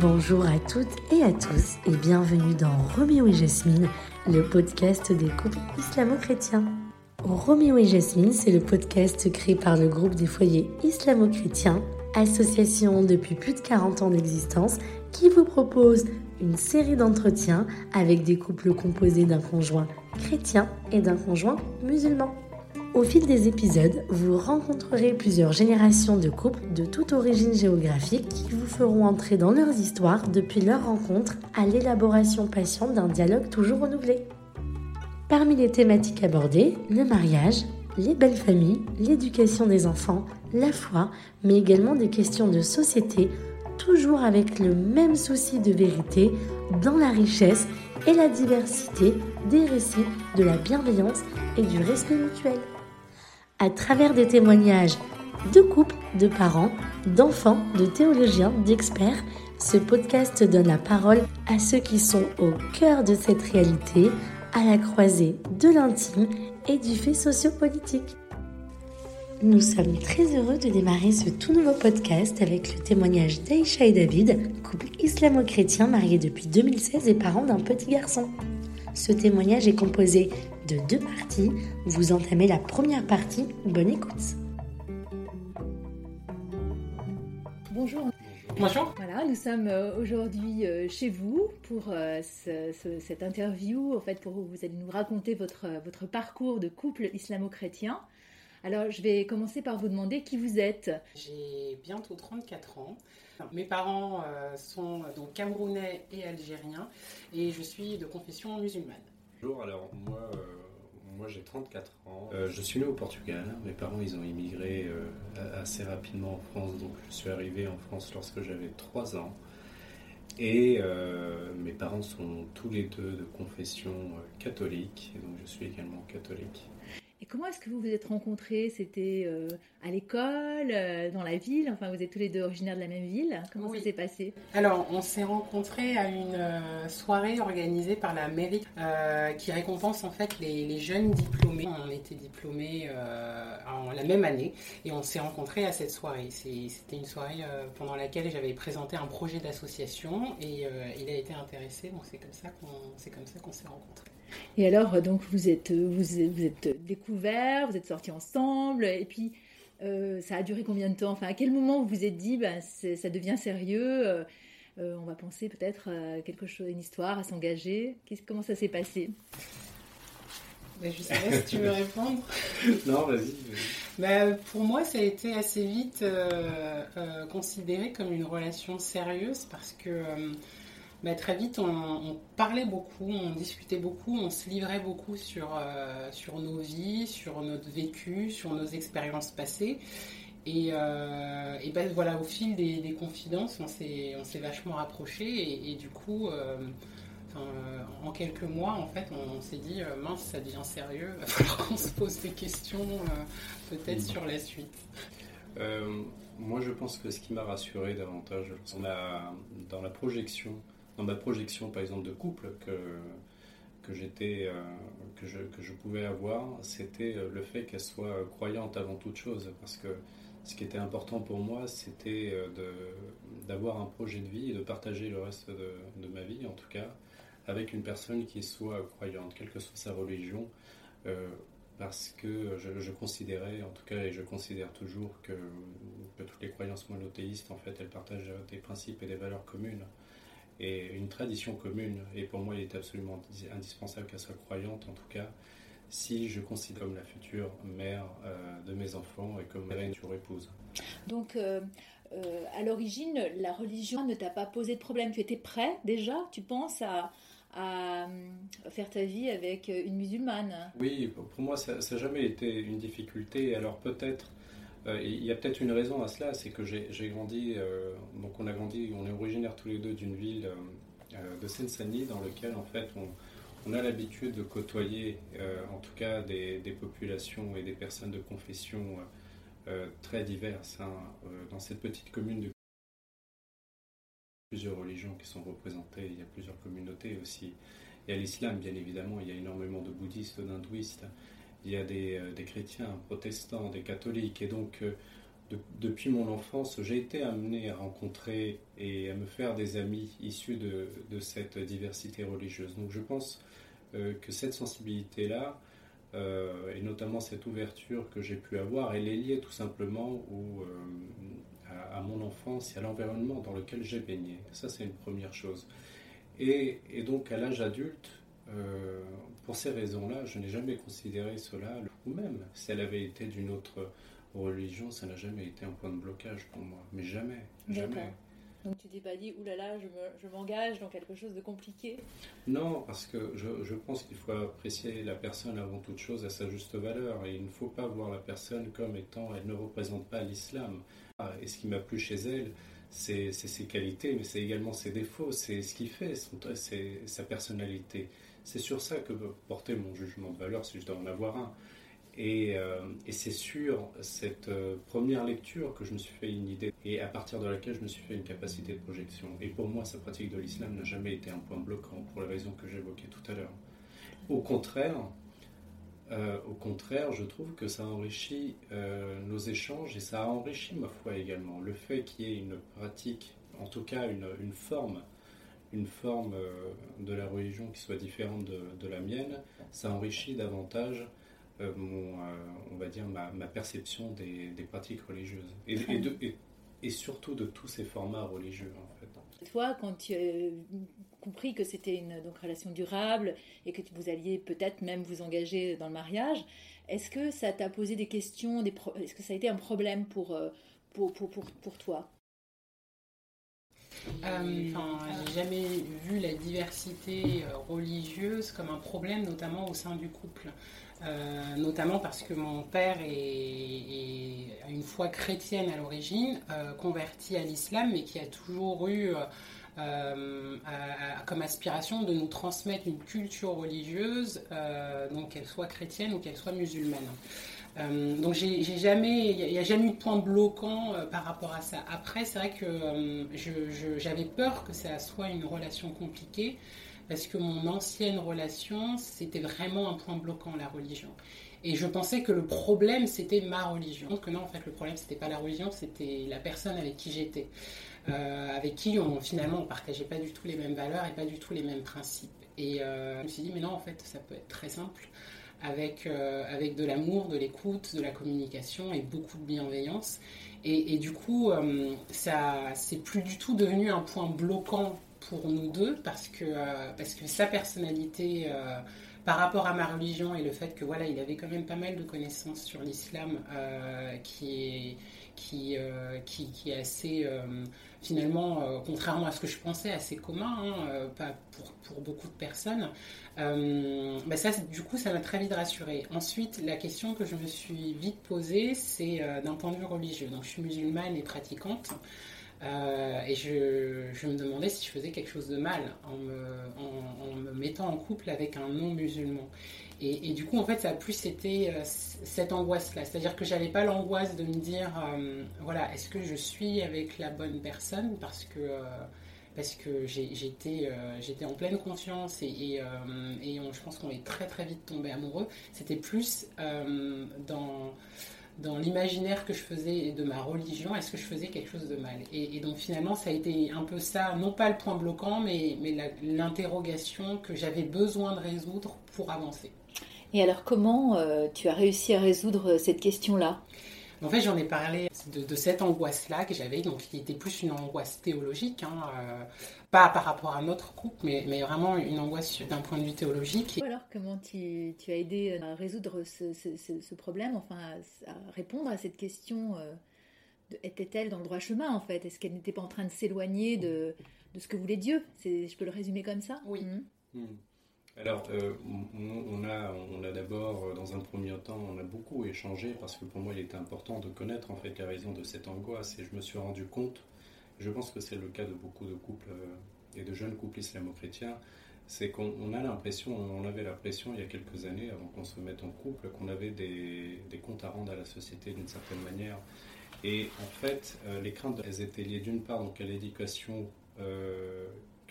Bonjour à toutes et à tous et bienvenue dans Roméo et Jasmine, le podcast des couples islamo-chrétiens. Roméo et Jasmine, c'est le podcast créé par le groupe des foyers islamo-chrétiens, association depuis plus de 40 ans d'existence, qui vous propose une série d'entretiens avec des couples composés d'un conjoint chrétien et d'un conjoint musulman. Au fil des épisodes, vous rencontrerez plusieurs générations de couples de toute origine géographique qui vous feront entrer dans leurs histoires depuis leur rencontre à l'élaboration patiente d'un dialogue toujours renouvelé. Parmi les thématiques abordées, le mariage, les belles familles, l'éducation des enfants, la foi, mais également des questions de société, toujours avec le même souci de vérité dans la richesse et la diversité des récits de la bienveillance et du respect mutuel à travers des témoignages de couples, de parents, d'enfants, de théologiens, d'experts. Ce podcast donne la parole à ceux qui sont au cœur de cette réalité, à la croisée de l'intime et du fait sociopolitique. Nous sommes très heureux de démarrer ce tout nouveau podcast avec le témoignage d'Aïcha et David, couple islamo-chrétien marié depuis 2016 et parents d'un petit garçon. Ce témoignage est composé de deux parties. Vous entamez la première partie. Bonne écoute. Bonjour. Bonjour. Voilà, nous sommes euh, aujourd'hui euh, chez vous pour euh, cette interview. En fait, pour vous allez nous raconter votre, votre parcours de couple islamo-chrétien. Alors, je vais commencer par vous demander qui vous êtes. J'ai bientôt 34 ans. Mes parents sont donc camerounais et algériens et je suis de confession musulmane. Bonjour, alors moi, euh, moi j'ai 34 ans. Euh, je suis né au Portugal. Mes parents ils ont immigré euh, assez rapidement en France, donc je suis arrivé en France lorsque j'avais 3 ans. Et mes parents sont tous les deux de confession catholique, et donc je suis également catholique. Et comment est-ce que vous vous êtes rencontrés? C'était euh, à l'école, euh, dans la ville? Enfin, vous êtes tous les deux originaires de la même ville? Comment ça s'est passé? Alors, on s'est rencontrés à une euh, soirée organisée par la mairie qui récompense en fait les, jeunes diplômés. On était diplômés en la même année et on s'est rencontrés à cette soirée. C'était une soirée pendant laquelle j'avais présenté un projet d'association et il a été intéressé. Donc, c'est comme ça qu'on s'est rencontrés. Et alors, donc, vous êtes, vous, êtes découverts, vous êtes sortis ensemble, et puis euh, ça a duré combien de temps? Enfin, à quel moment vous vous êtes dit, ben, ça devient sérieux euh, euh, On va penser peut-être à quelque chose, une histoire, à s'engager? Comment ça s'est passé? Ben, Je sais pas si tu veux répondre. non, vas-y. Ben, pour moi, ça a été assez vite considéré comme une relation sérieuse parce que bah, très vite, on, parlait beaucoup, on discutait beaucoup, on se livrait beaucoup sur, euh, sur nos vies, sur notre vécu, sur nos expériences passées. Et, euh, et ben, voilà, au fil des, confidences, on s'est vachement rapprochés. Et, du coup, euh, en quelques mois, en fait, on, s'est dit mince, ça devient sérieux, il va falloir qu'on se pose des questions peut-être sur la suite. moi, je pense que ce qui m'a rassuré davantage, on a, dans la projection dans ma projection, par exemple, de couple que, que, j'étais, euh, que, je, que je pouvais avoir, c'était euh, le fait qu'elle soit croyante avant toute chose. Parce que ce qui était important pour moi, c'était euh, de, d'avoir un projet de vie et de partager le reste de, de, ma vie, en tout cas, avec une personne qui soit croyante, quelle que soit sa religion. parce que je, je, considérais, en tout cas, et je considère toujours que, que toutes les croyances monothéistes, en fait, elles partagent des principes et des valeurs communes et une tradition commune. Et pour moi, il est absolument indispensable qu'elle soit croyante, en tout cas, si je considère comme la future mère euh, de mes enfants et comme ma future épouse. Donc, euh, euh, à l'origine, la religion ne t'a pas posé de problème. Tu étais prêt déjà, tu penses, à, à faire ta vie avec une musulmane? Oui, pour moi, ça n'a jamais été une difficulté. Alors peut-être il y a peut-être une raison à cela, c'est que j'ai grandi, euh, donc on a grandi, on est originaire tous les deux d'une ville euh, de Seine-Saint-Denis dans laquelle en fait on, a l'habitude de côtoyer en tout cas des, populations et des personnes de confession très diverses. Hein, dans cette petite commune de plusieurs religions qui sont représentées, il y a plusieurs communautés aussi. Il y a l'islam bien évidemment, il y a énormément de bouddhistes, d'hindouistes il y a des, euh, des, chrétiens, protestants, des catholiques, et donc euh, depuis mon enfance, j'ai été amené à rencontrer et à me faire des amis issus de, cette diversité religieuse. Donc je pense euh, que cette sensibilité-là, et notamment cette ouverture que j'ai pu avoir, elle est liée tout simplement à, mon enfance et à l'environnement dans lequel j'ai baigné. Ça, c'est une première chose. Et, donc à l'âge adulte, pour ces raisons-là, je n'ai jamais considéré cela, ou même si elle avait été d'une autre religion, ça n'a jamais été un point de blocage pour moi. Mais jamais. Jamais. Donc tu t'es pas dit, oulala, je m'engage dans quelque chose de compliqué Non, parce que je, je pense qu'il faut apprécier la personne avant toute chose à sa juste valeur. Et il ne faut pas voir la personne comme étant, elle ne représente pas l'islam. Ah, et ce qui m'a plu chez elle, c'est ses qualités, mais c'est également ses défauts, c'est ce qui fait, c'est sa personnalité. C'est sur ça que peut porter mon jugement de valeur, si je dois en avoir un. Euh, et, c'est sur cette euh, première lecture que je me suis fait une idée et à partir de laquelle je me suis fait une capacité de projection. Et pour moi, sa pratique de l'islam n'a jamais été un point bloquant pour les raisons que j'évoquais tout à l'heure. Au contraire, euh, au contraire, je trouve que ça enrichit nos échanges et ça a enrichi ma foi également. Le fait qu'il y ait une pratique, en tout cas une, une forme, une forme de la religion qui soit différente de, la mienne, ça enrichit davantage euh, euh, on va dire ma, perception des, pratiques religieuses. Et, surtout de tous ces formats religieux. Toi, quand tu as compris que c'était une relation durable et que vous alliez peut-être même vous engager dans le mariage, est-ce que ça t'a posé des questions Est-ce que ça a été un problème euh, pour toi? Euh, j'ai jamais vu la diversité religieuse comme un problème, notamment au sein du couple. Euh, notamment parce que mon père est, une foi chrétienne à l'origine, euh, converti à l'islam, mais qui a toujours eu euh, comme aspiration de nous transmettre une culture religieuse, donc qu'elle soit chrétienne ou qu'elle soit musulmane. Donc j'ai jamais, il n'y a, jamais eu de point bloquant par rapport à ça. Après, c'est vrai que j'avais peur que ça soit une relation compliquée parce que mon ancienne relation, c'était vraiment un point bloquant, la religion. Et je pensais que le problème, c'était ma religion. Que non, en fait, le problème, c'était pas la religion, c'était la personne avec qui j'étais. Euh, avec qui, on, finalement, on partageait pas du tout les mêmes valeurs et pas du tout les mêmes principes. Et euh, je me suis dit, mais non, en fait, ça peut être très simple. Avec, euh, avec de l'amour, de l'écoute, de la communication et beaucoup de bienveillance. Et, du coup, ça, c'est plus du tout devenu un point bloquant pour nous deux parce que, euh, parce que sa personnalité euh, par rapport à ma religion et le fait que voilà il avait quand même pas mal de connaissances sur l'islam euh, qui est qui, qui, est assez finalement contrairement à ce que je pensais assez commun hein, pas pour, pour, beaucoup de personnes bah ça du coup ça m'a très vite rassurée ensuite la question que je me suis vite posée c'est d'un point de vue religieux donc je suis musulmane et pratiquante euh, et je, je, me demandais si je faisais quelque chose de mal en me, en, me mettant en couple avec un non-musulman. Et, et, du coup, en fait, ça a plus été euh, cette angoisse-là. C'est-à-dire que j'avais pas l'angoisse de me dire, euh, voilà, est-ce que je suis avec la bonne personne Parce que, parce que j'étais en pleine conscience et, et, et je pense qu'on est très très vite tombé amoureux. C'était plus dans dans l'imaginaire que je faisais de ma religion, est-ce que je faisais quelque chose de mal? Et, donc finalement, ça a été un peu ça, non pas le point bloquant, mais, mais l'interrogation que j'avais besoin de résoudre pour avancer. Et alors comment euh, tu as réussi à résoudre cette question-là? En fait, j'en ai parlé de, cette angoisse-là que j'avais, donc qui était plus une angoisse théologique, hein, euh, pas par rapport à notre couple, mais, mais vraiment une angoisse d'un point de vue théologique. Alors, comment tu, tu, as aidé à résoudre ce, ce, problème, enfin à, répondre à cette question euh, était-elle dans le droit chemin en fait? Est-ce qu'elle n'était pas en train de s'éloigner de, de, ce que voulait Dieu? Je peux le résumer comme ça? Oui. Mmh. Mmh. Alors, euh, on a, on a d'abord, euh, dans un premier temps, on a beaucoup échangé parce que pour moi, il était important de connaître en fait les raisons de cette angoisse et je me suis rendu compte, je pense que c'est le cas de beaucoup de couples euh, et de jeunes couples islamo-chrétiens, c'est qu'on a l'impression, on avait l'impression il y a quelques années, avant qu'on se mette en couple, qu'on avait des, des, comptes à rendre à la société d'une certaine manière. Et en fait, les craintes, elles étaient liées d'une part donc à l'éducation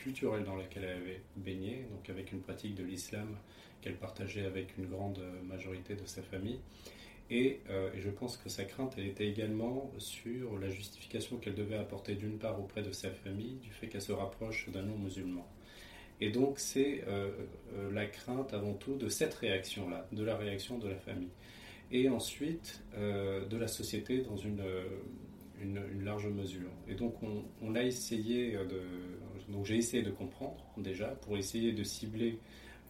culturelle dans laquelle elle avait baigné, donc avec une pratique de l'islam qu'elle partageait avec une grande majorité de sa famille, Et, et, je pense que sa crainte, elle était également sur la justification qu'elle devait apporter d'une part auprès de sa famille du fait qu'elle se rapproche d'un non-musulman. Et donc c'est la crainte avant tout de cette réaction-là, de la réaction de la famille. Et ensuite de la société dans une, large mesure. Et donc on, a essayé de... Donc j'ai essayé de comprendre déjà pour essayer de cibler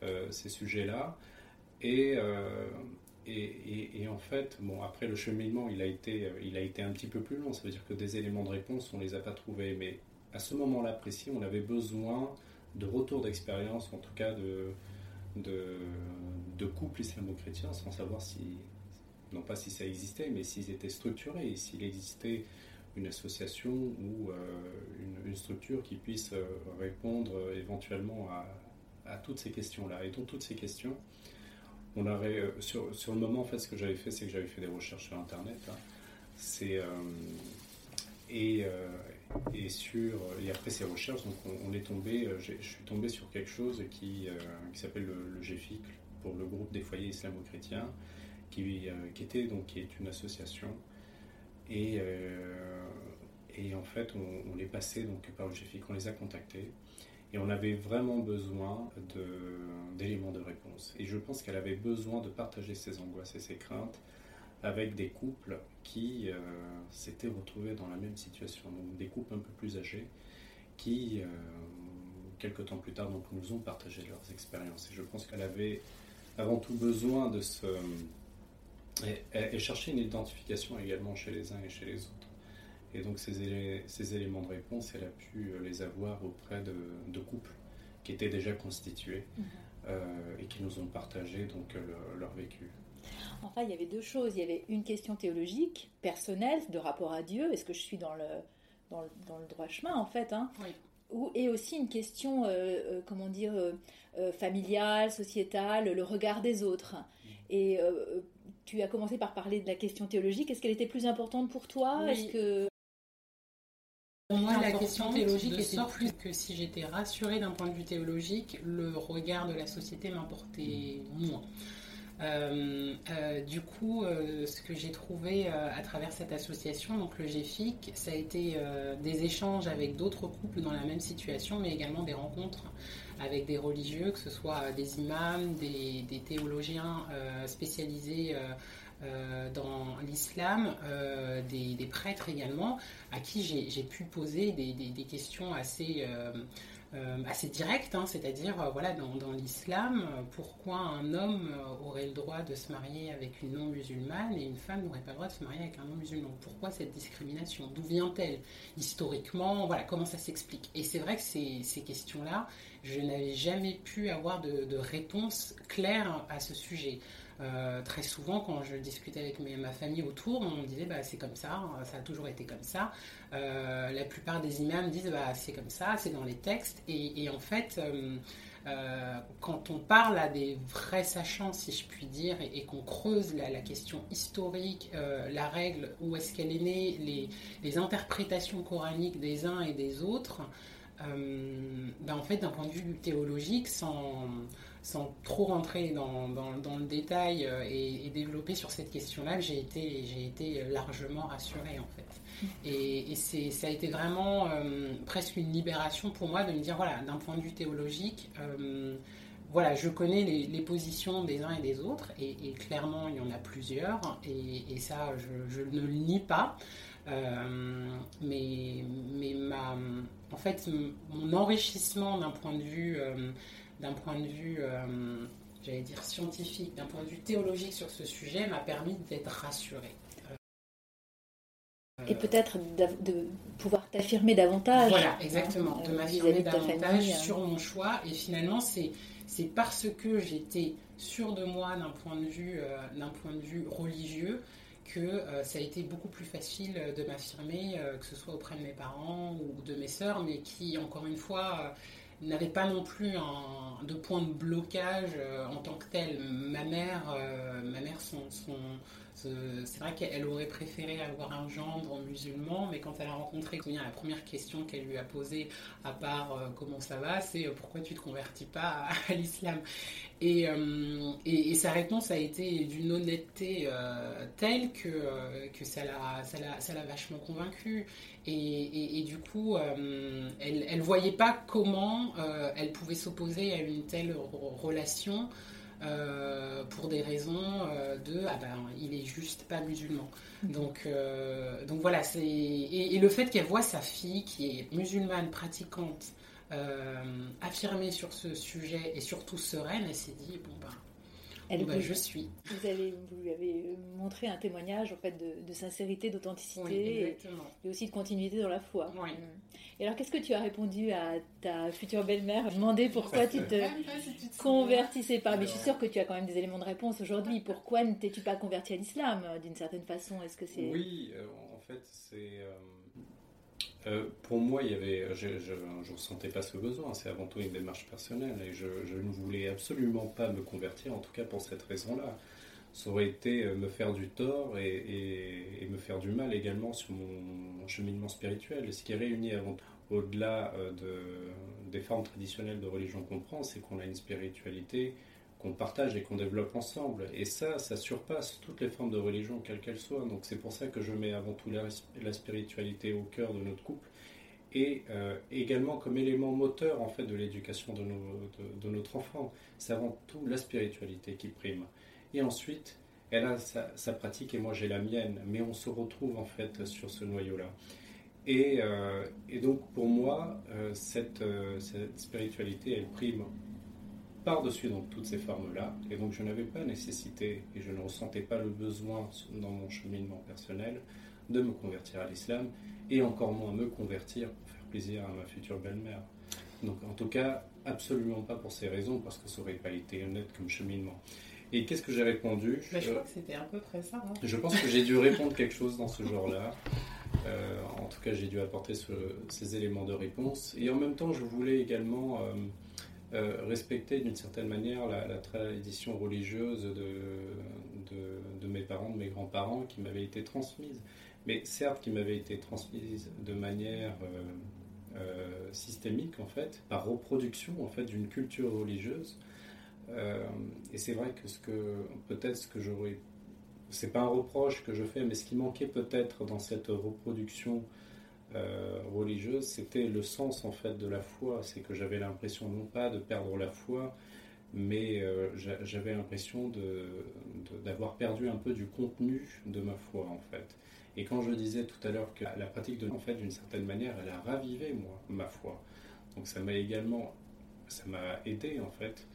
euh, ces sujets-là. Euh, et, et, en fait, bon, après le cheminement, il a, été, il a été un petit peu plus long. Ça veut dire que des éléments de réponse, on ne les a pas trouvés. Mais à ce moment-là précis, on avait besoin de retour d'expérience, en tout cas de, de, de couples islamo-chrétiens, sans savoir si, non pas si ça existait, mais s'ils étaient structurés, s'il existait une association ou euh, une, structure qui puisse euh, répondre euh, éventuellement à, toutes ces questions-là. Et dans toutes ces questions, on aurait, sur, sur, le moment, en fait, ce que j'avais fait, c'est que j'avais fait des recherches sur Internet. Hein. Et, et, sur, et après ces recherches, donc on, est tombé, je suis tombé sur quelque chose qui, qui s'appelle le, le pour le groupe des foyers islamo-chrétiens, qui, qui, était qui est une association et, et en fait, on, est passé donc, par le GFIC, on les a contactés. Et on avait vraiment besoin d'éléments de, réponse. Et je pense qu'elle avait besoin de partager ses angoisses et ses craintes avec des couples qui euh, s'étaient retrouvés dans la même situation. Donc des couples un peu plus âgés qui, euh, quelques temps plus tard, donc, nous ont partagé leurs expériences. Et je pense qu'elle avait avant tout besoin de se et, chercher une identification également chez les uns et chez les autres. Et donc ces, ces éléments de réponse, elle a pu euh, les avoir auprès de, couples qui étaient déjà constitués mhm. euh, et qui nous ont partagé donc leur vécu. Enfin, il y avait deux choses. Il y avait une question théologique, personnelle, de rapport à Dieu. Est-ce que je suis dans le, dans le, dans le droit chemin, en fait hein Ou, Et aussi une question, euh, comment dire, familiale, sociétale, le regard des autres. Et tu as commencé par parler de la question théologique. Est-ce qu'elle était plus importante pour toi? Est-ce que pour moi, la question théologique était plus que si j'étais rassurée d'un point de vue théologique, le regard de la société m'importait moins. Euh, euh, du coup, euh, ce que j'ai trouvé à travers cette association, donc le GFIC, ça a été des échanges avec d'autres couples dans la même situation, mais également des rencontres avec des religieux, que ce soit des imams, des, théologiens spécialisés. Dans l'islam, des, prêtres également, à qui j'ai pu poser des, questions assez, euh, assez direct, hein, c'est-à-dire euh, voilà dans, l'islam, euh, pourquoi un homme aurait le droit de se marier avec une non-musulmane et une femme n'aurait pas le droit de se marier avec un non-musulman? Pourquoi cette discrimination? D'où vient-elle? Historiquement, voilà comment ça s'explique? Et c'est vrai que ces, ces questions-là, je n'avais jamais pu avoir de, de réponse claire à ce sujet. Euh, très souvent, quand je discutais avec ma famille autour, on me disait bah, c'est comme ça, ça a toujours été comme ça. Euh, la plupart des imams disent bah, c'est comme ça, c'est dans les textes. Et, en fait, euh, quand on parle à des vrais sachants, si je puis dire, et, qu'on creuse la, question historique, la règle, où est-ce qu'elle est née, les, interprétations coraniques des uns et des autres, bah, en fait, d'un point de vue théologique, sans sans trop rentrer dans, dans, le détail euh, et, développer sur cette question-là, j'ai été, j'ai été largement rassurée en fait. Et, ça a été vraiment euh, presque une libération pour moi de me dire, voilà, d'un point de vue théologique, euh, voilà, je connais les, positions des uns et des autres, et, clairement, il y en a plusieurs, et, ça, je, ne le nie pas. mais mais ma, en fait, mon enrichissement d'un point de vue d'un point de vue, euh, j'allais dire scientifique, d'un point de vue théologique sur ce sujet, m'a permis d'être rassurée. Et peut-être de pouvoir t'affirmer davantage. Voilà, exactement, de m'affirmer davantage hein. sur mon choix. Et finalement, c'est c'est parce que j'étais sûre de moi d'un point de vue euh, d'un point de vue religieux que euh, ça a été beaucoup plus facile de m'affirmer, que ce soit auprès de mes parents ou de mes sœurs, mais qui, encore une fois, n'avait pas non plus un, de point de blocage euh, en tant que tel. Ma mère, euh, ma mère son, C'est vrai qu'elle aurait préféré avoir un gendre musulman, mais quand elle a rencontré la première question qu'elle lui a posée, à part euh, comment ça va, c'est pourquoi tu te convertis pas à, l'islam? Et, et, sa réponse a été d'une honnêteté telle que, que ça l'a vachement convaincue. Et, et, du coup, elle ne voyait pas comment elle pouvait s'opposer à une telle relation euh, pour des raisons euh, de ah ben il est juste pas musulman. Mm. Donc euh, donc voilà c'est et, le fait qu'elle voit sa fille qui est musulmane pratiquante affirmer sur ce sujet et surtout sereine, elle s'est dit bon ben bah, je suis. Vous, avez, vous lui avez montré un témoignage en fait de, sincérité, d'authenticité et, aussi de continuité dans la foi. Mm. Et alors, qu'est-ce que tu as répondu à ta future belle-mère Demander pourquoi tu te convertissais pas? Mais je suis sûre que tu as quand même des éléments de réponse aujourd'hui. Pourquoi ne t'es-tu pas converti à l'islam d'une certaine façon? Est-ce que c'est Oui, euh, en fait, c'est. Euh, euh, pour moi, il y avait, je ne ressentais pas ce besoin. C'est avant tout une démarche personnelle et je, ne voulais absolument pas me convertir, en tout cas pour cette raison-là. Ça aurait été euh, me faire du tort et, me faire du mal également sur mon, cheminement spirituel. Ce qui est réuni au-delà euh, de, des formes traditionnelles de religion qu'on prend, c'est qu'on a une spiritualité qu'on partage et qu'on développe ensemble. Et ça, ça surpasse toutes les formes de religion, quelles qu'elles soient. Donc c'est pour ça que je mets avant tout la, spiritualité au cœur de notre couple et euh, également comme élément moteur en fait de l'éducation de, notre enfant. C'est avant tout la spiritualité qui prime. Et ensuite, elle a sa, pratique et moi j'ai la mienne, mais on se retrouve en fait sur ce noyau-là. Et, euh, et, donc pour moi, euh, cette spiritualité, elle prime par-dessus donc toutes ces formes-là. Et donc je n'avais pas nécessité et je ne ressentais pas le besoin dans mon cheminement personnel de me convertir à l'islam et encore moins me convertir pour faire plaisir à ma future belle-mère. Donc en tout cas, absolument pas pour ces raisons parce que ça aurait pas été honnête comme cheminement. Et qu'est-ce que j'ai répondu? Bah, Je crois que c'était à peu près ça. Hein. Je pense que j'ai dû répondre quelque chose dans ce genre-là. Euh, en tout cas, j'ai dû apporter ces éléments de réponse. Et en même temps, je voulais également euh, euh, respecter d'une certaine manière la, tradition religieuse de, de, mes parents, de mes grands-parents qui m'avait été transmise. Mais certes, qui m'avait été transmise de manière euh, euh, systémique, en fait, par reproduction en fait, d'une culture religieuse. et c'est vrai que ce que peut-être ce que j'aurais c'est pas un reproche que je fais, mais ce qui manquait peut-être dans cette reproduction euh, religieuse, c'était le sens en fait de la foi. C'est que j'avais l'impression non pas de perdre la foi, mais euh, j'avais l'impression d'avoir perdu un peu du contenu de ma foi en fait. Et quand je disais tout à l'heure que la pratique de en fait d'une certaine manière, elle a ravivé moi ma foi. Donc ça m'a également, ça m'a aidé en fait,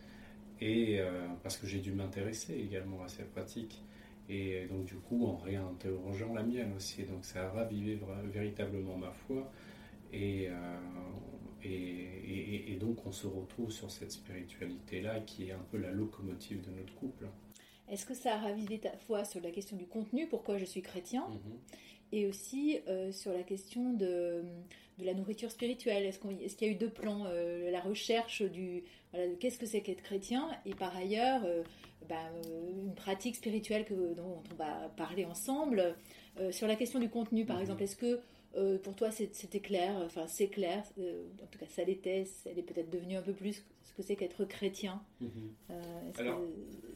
et euh, parce que j'ai dû m'intéresser également à cette pratique. Et donc, du coup, en réinterrogeant la mienne aussi. Donc, ça a ravivé véritablement ma foi. Euh, et, et, donc, on se retrouve sur cette spiritualité-là qui est un peu la locomotive de notre couple. Est-ce que ça a ravivé ta foi sur la question du contenu, pourquoi je suis chrétien mhm. Et aussi euh, sur la question de, de, la nourriture spirituelle. Est-ce qu'il y a eu deux plans euh, La recherche du voilà, qu'est-ce que c'est qu'être chrétien et par ailleurs bah, euh, une pratique spirituelle que, dont on va parler ensemble. Euh, sur la question du contenu, par mhm. exemple, est-ce que euh, pour toi c'était clair, enfin c'est clair, en tout cas ça l'était, elle est peut-être devenue un peu plus ce que c'est qu'être chrétien. Mhm. Alors,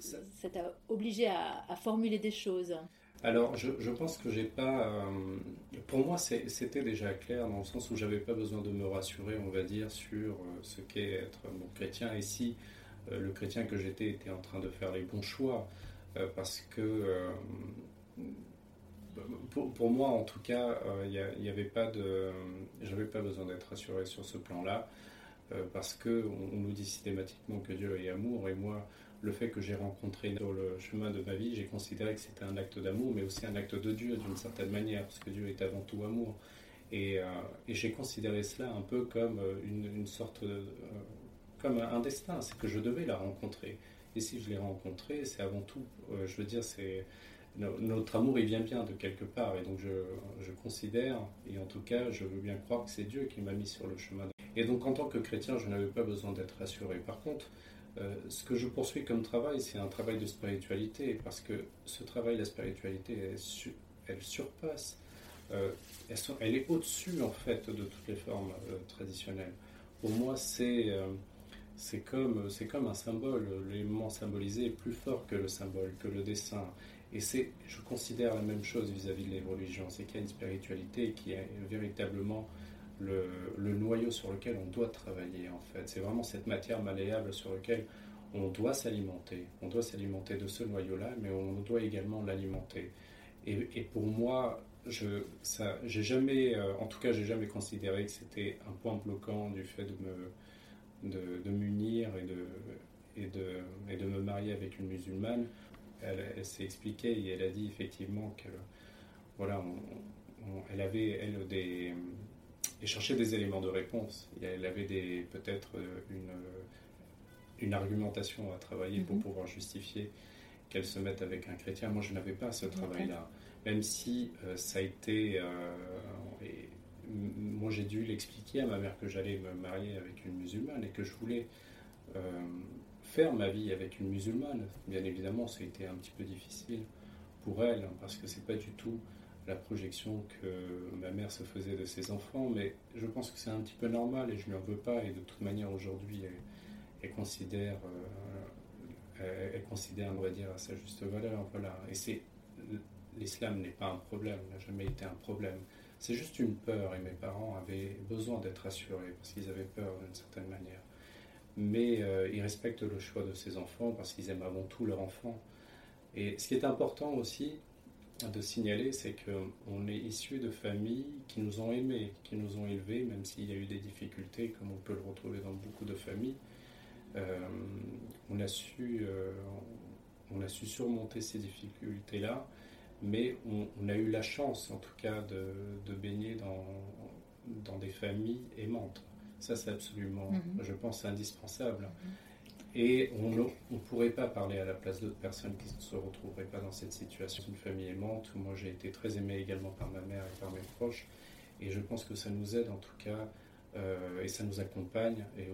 ça t'a obligé à, formuler des choses? Alors, je, je pense que j'ai pas. pour moi, c'était déjà clair dans le sens où j'avais pas besoin de me rassurer, on va dire, sur ce qu'est être bon, chrétien. Et si le chrétien que j'étais était en train de faire les bons choix, euh, parce que euh, pour, moi, en tout cas, il n'y avait pas de, j'avais pas besoin d'être rassuré sur ce plan-là, parce que on, nous dit systématiquement que Dieu est amour, et moi, le fait que j'ai rencontré sur le chemin de ma vie, j'ai considéré que c'était un acte d'amour, mais aussi un acte de Dieu d'une certaine manière, parce que Dieu est avant tout amour. Et, j'ai considéré cela un peu comme une, une sorte de, comme un destin, c'est que je devais la rencontrer. Et si je l'ai rencontrée, c'est avant tout, euh, je veux dire, c'est notre amour, il vient bien de quelque part. Et donc je, considère, et en tout cas, je veux bien croire que c'est Dieu qui m'a mis sur le chemin. Et donc en tant que chrétien, je n'avais pas besoin d'être rassuré. Par contre, ce que je poursuis comme travail, c'est un travail de spiritualité, parce que ce travail, la spiritualité, elle, surpasse, elle, elle, est au-dessus en fait de toutes les formes traditionnelles. Pour moi, c'est c'est comme, c'est comme un symbole. L'élément symbolisé est plus fort que le symbole, que le dessin. Et c'est, je considère la même chose vis-à-vis de les religions. C'est qu'il y a une spiritualité qui est véritablement le, le, noyau sur lequel on doit travailler, en fait. C'est vraiment cette matière malléable sur laquelle on doit s'alimenter. On doit s'alimenter de ce noyau-là, mais on doit également l'alimenter. Et, et, pour moi, je, ça, j'ai jamais, euh, en tout cas, j'ai jamais considéré que c'était un point bloquant du fait de me de, m'unir et de, et, de, et de me marier avec une musulmane, elle, s'est expliquée et elle a dit effectivement que voilà, elle avait elle des et cherchait des éléments de réponse. Elle avait des peut-être une une argumentation à travailler pour mhm. pouvoir justifier qu'elle se mette avec un chrétien. Moi, je n'avais pas ce travail-là, même si euh, ça a été euh, moi j'ai dû l'expliquer à ma mère que j'allais me marier avec une musulmane et que je voulais euh, faire ma vie avec une musulmane. Bien évidemment, ça a été un petit peu difficile pour elle, hein, parce que c'est pas du tout la projection que ma mère se faisait de ses enfants, mais je pense que c'est un petit peu normal et je ne lui veux pas. Et de toute manière, aujourd'hui, elle, considère, euh, elle, considère, dire, à sa juste valeur. Et c'est l'islam n'est pas un problème, n'a jamais été un problème. C'est juste une peur et mes parents avaient besoin d'être assurés parce qu'ils avaient peur d'une certaine manière. Mais euh, ils respectent le choix de ces enfants parce qu'ils aiment avant tout leur enfant. Et ce qui est important aussi de signaler, c'est qu'on est issu de familles qui nous ont aimés, qui nous ont élevés, même s'il y a eu des difficultés, comme on peut le retrouver dans beaucoup de familles. Euh, on, a su, euh, on a su surmonter ces difficultés-là mais on, a eu la chance, en tout cas, de, baigner dans, dans, des familles aimantes. Ça, c'est absolument, mhm. je pense, indispensable. Mhm. Et on ne pourrait pas parler à la place d'autres personnes qui ne se retrouveraient pas dans cette situation. Une famille aimante, moi j'ai été très aimé également par ma mère et par mes proches, et je pense que ça nous aide en tout cas, et ça nous accompagne, et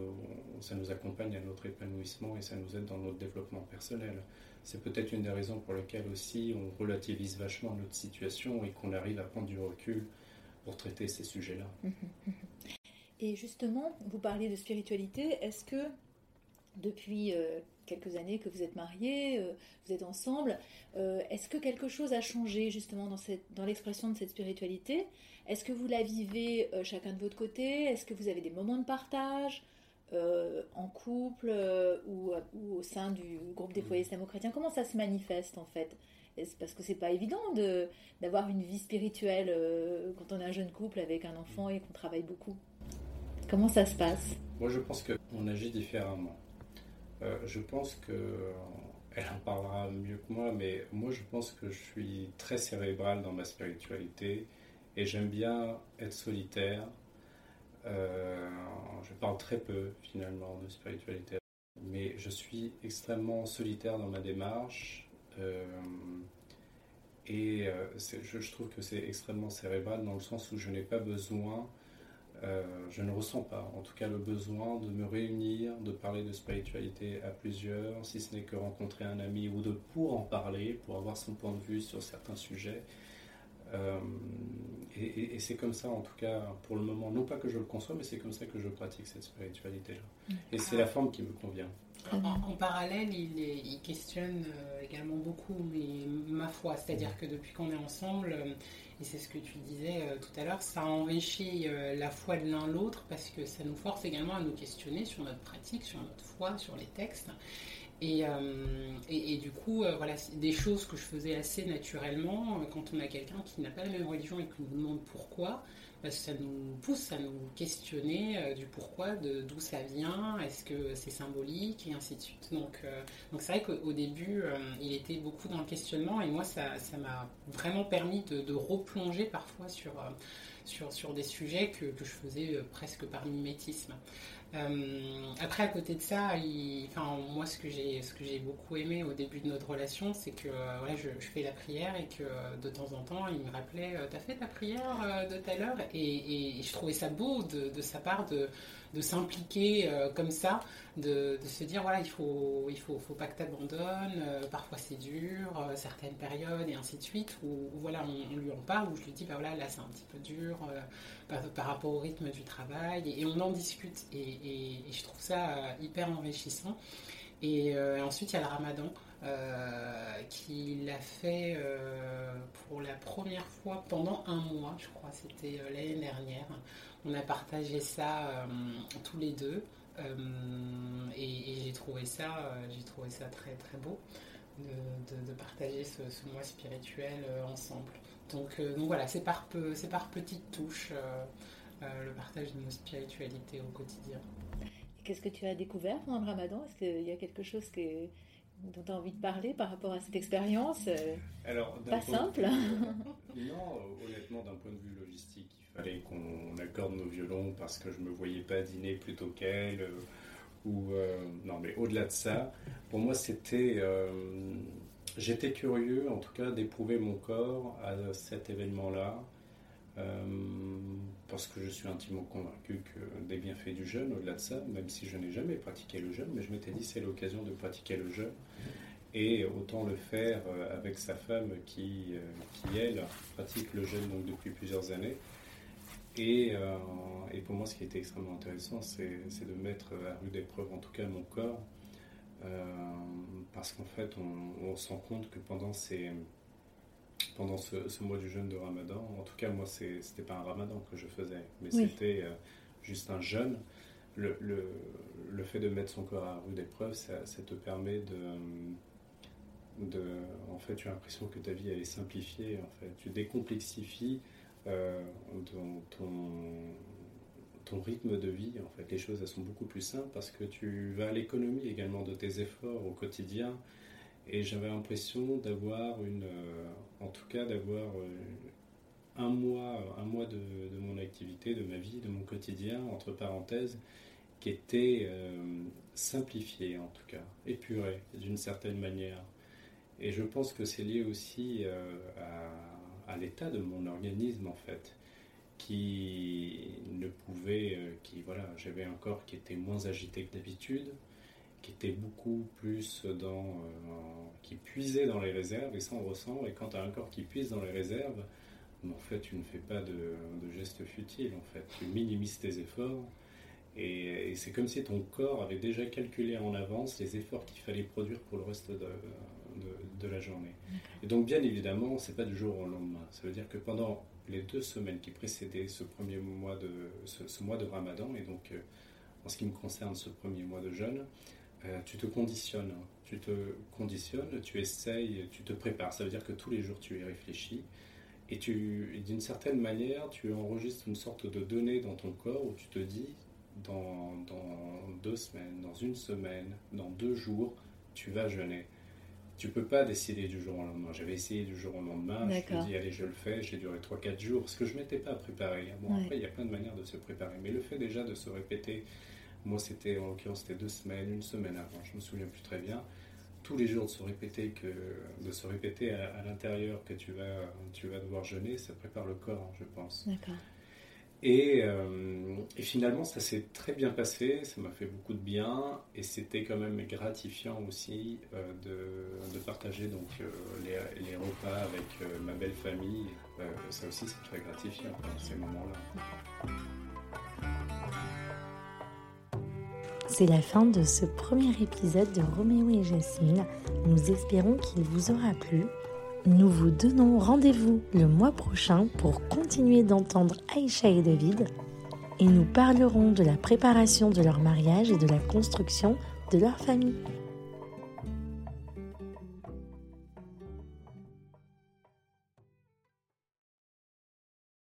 ça nous accompagne à notre épanouissement, et ça nous aide dans notre développement personnel c'est peut-être une des raisons pour lesquelles aussi on relativise vachement notre situation et qu'on arrive à prendre du recul pour traiter ces sujets-là. Et justement, vous parliez de spiritualité. Est-ce que depuis euh, quelques années que vous êtes mariés, euh, vous êtes ensemble, euh, est-ce que quelque chose a changé justement dans, dans l'expression de cette spiritualité? Est-ce que vous la vivez chacun de votre côté? Est-ce que vous avez des moments de partage euh, en couple euh, ou, au sein du groupe des foyers islamo-chrétiens? Comment ça se manifeste en fait? Parce que c'est pas évident d'avoir une vie spirituelle euh, quand on est un jeune couple avec un enfant et qu'on travaille beaucoup? Comment ça se passe? Moi je pense qu'on agit différemment. Je pense que elle en parlera mieux que moi, mais moi je pense que je suis très cérébral dans ma spiritualité et j'aime bien être solitaire euh, je parle très peu finalement de spiritualité, mais je suis extrêmement solitaire dans ma démarche. Euh, et euh, je, trouve que c'est extrêmement cérébral dans le sens où je n'ai pas besoin, je ne ressens pas en tout cas le besoin de me réunir, de parler de spiritualité à plusieurs, si ce n'est que rencontrer un ami ou de pour en parler, pour avoir son point de vue sur certains sujets. Euh, et, c'est comme ça, en tout cas, pour le moment. Non pas que je le conçois, mais c'est comme ça que je pratique cette spiritualité-là. Et c'est la forme qui me convient. En, parallèle, il, il questionne euh, également beaucoup mais, ma foi. C'est-à-dire que depuis qu'on est ensemble, euh, et c'est ce que tu disais tout à l'heure, ça enrichit la foi de l'un l'autre parce que ça nous force également à nous questionner sur notre pratique, sur notre foi, sur les textes. Euh, et, et, du coup, euh, voilà, des choses que je faisais assez naturellement euh, quand on a quelqu'un qui n'a pas la même religion et qui nous demande pourquoi, bah, ça nous pousse à nous questionner du pourquoi, d'où ça vient, est-ce que c'est symbolique et ainsi de suite. Donc, donc c'est vrai qu'au début, il était beaucoup dans le questionnement et moi, ça, ça m'a vraiment permis de, de, replonger parfois sur, sur, sur des sujets que, que je faisais presque par mimétisme. Euh, après, à côté de ça, enfin, moi, ce que j'ai, ce que j'ai beaucoup aimé au début de notre relation, c'est que euh, je, fais la prière et que de temps en temps, il me rappelait, euh, t'as fait ta prière de telle heure? Et, je trouvais ça beau de, sa part de, s'impliquer euh, comme ça, de, se dire voilà, il faut, il faut, faut pas que tu abandonnes, euh, parfois c'est dur, euh, certaines périodes et ainsi de suite, où, voilà, on, lui en parle, où je lui dis bah voilà, là c'est un petit peu dur par, rapport au rythme du travail, et, on en discute, je trouve ça hyper enrichissant. Et ensuite, il y a le ramadan. qu'il a fait pour la première fois pendant un mois, je crois, c'était l'année dernière. On a partagé ça euh, tous les deux. Euh, et, j'ai trouvé ça, euh, trouvé ça très très beau de, partager ce, mois spirituel ensemble. Donc, donc voilà, c'est par, c'est par petites touches le partage de nos spiritualités au quotidien. Qu'est-ce que tu as découvert pendant le ramadan? Est-ce qu'il y a quelque chose dont tu as envie de parler par rapport à cette expérience? Alors, Pas simple Non, honnêtement, d'un point de vue logistique, fallait qu'on accorde nos violons parce que je me voyais pas dîner plutôt qu'elle. Euh, ou euh, non, mais au-delà de ça, pour moi c'était, euh, j'étais curieux en tout cas d'éprouver mon corps à cet événement-là. Parce que je suis intimement convaincu que des bienfaits du jeûne, au-delà de ça, même si je n'ai jamais pratiqué le jeûne, mais je m'étais dit c'est l'occasion de pratiquer le jeûne et autant le faire avec sa femme qui, qui elle, pratique le jeûne donc depuis plusieurs années. Euh, et, pour moi, ce qui était extrêmement intéressant, c'est de mettre à rude épreuve, en tout cas mon corps, euh, parce qu'en fait, on, se rend compte que pendant, ces, pendant ce, mois du jeûne de Ramadan, en tout cas, moi, c'était pas un Ramadan que je faisais, mais c'était euh, juste un jeûne. Le, le, le, fait de mettre son corps à rude épreuve, ça, ça te permet de, de, en fait, tu as l'impression que ta vie elle est simplifiée. En fait, tu décomplexifies euh, ton, ton, rythme de vie. En fait, les choses elles sont beaucoup plus simples parce que tu vas à l'économie également de tes efforts au quotidien. Et j'avais l'impression d'avoir une, euh, en tout cas d'avoir euh, un mois, un mois de, mon activité, de ma vie, de mon quotidien, entre parenthèses, qui était simplifié en tout cas, épuré d'une certaine manière. Et je pense que c'est lié aussi à l'état de mon organisme en fait, qui ne pouvait, euh, qui voilà, j'avais un corps qui était moins agité que d'habitude, qui était beaucoup plus dans, euh, qui puisait dans les réserves et ça on ressent. Et quand tu as un corps qui puise dans les réserves, en fait tu ne fais pas de, gestes futiles en fait, tu minimises tes efforts. Et, c'est comme si ton corps avait déjà calculé en avance les efforts qu'il fallait produire pour le reste de, de, la journée. Et donc, bien évidemment, c'est pas du jour au lendemain. Ça veut dire que pendant les deux semaines qui précédaient ce premier mois de, ce, mois de Ramadan, et donc euh, en ce qui me concerne ce premier mois de jeûne, tu te conditionnes. Hein. Tu te conditionnes, tu essayes, tu te prépares. Ça veut dire que tous les jours tu y réfléchis. Et, tu, d'une certaine manière, tu enregistres une sorte de données dans ton corps où tu te dis, dans, dans deux semaines, dans une semaine, dans deux jours, tu vas jeûner tu peux pas décider du jour au lendemain. J'avais essayé du jour au lendemain, je me dis allez je le fais, j'ai duré 3-4 jours, parce que je m'étais pas préparé. Bon après il y a plein de manières de se préparer, mais le fait déjà de se répéter, moi c'était en l'occurrence c'était deux semaines, une semaine avant, je me souviens plus très bien, tous les jours de se répéter que de se répéter à, l'intérieur que tu vas tu vas devoir jeûner, ça prépare le corps, je pense. D'accord. Euh, et, finalement, ça s'est très bien passé, ça m'a fait beaucoup de bien, et c'était quand même gratifiant aussi euh, de, partager donc, euh, les, repas avec ma belle famille. ça aussi, c'est très gratifiant ces moments-là. C'est la fin de ce premier épisode de Roméo et Jasmine. Nous espérons qu'il vous aura plu nous vous donnons rendez-vous le mois prochain pour continuer d'entendre Aïcha et David et nous parlerons de la préparation de leur mariage et de la construction de leur famille.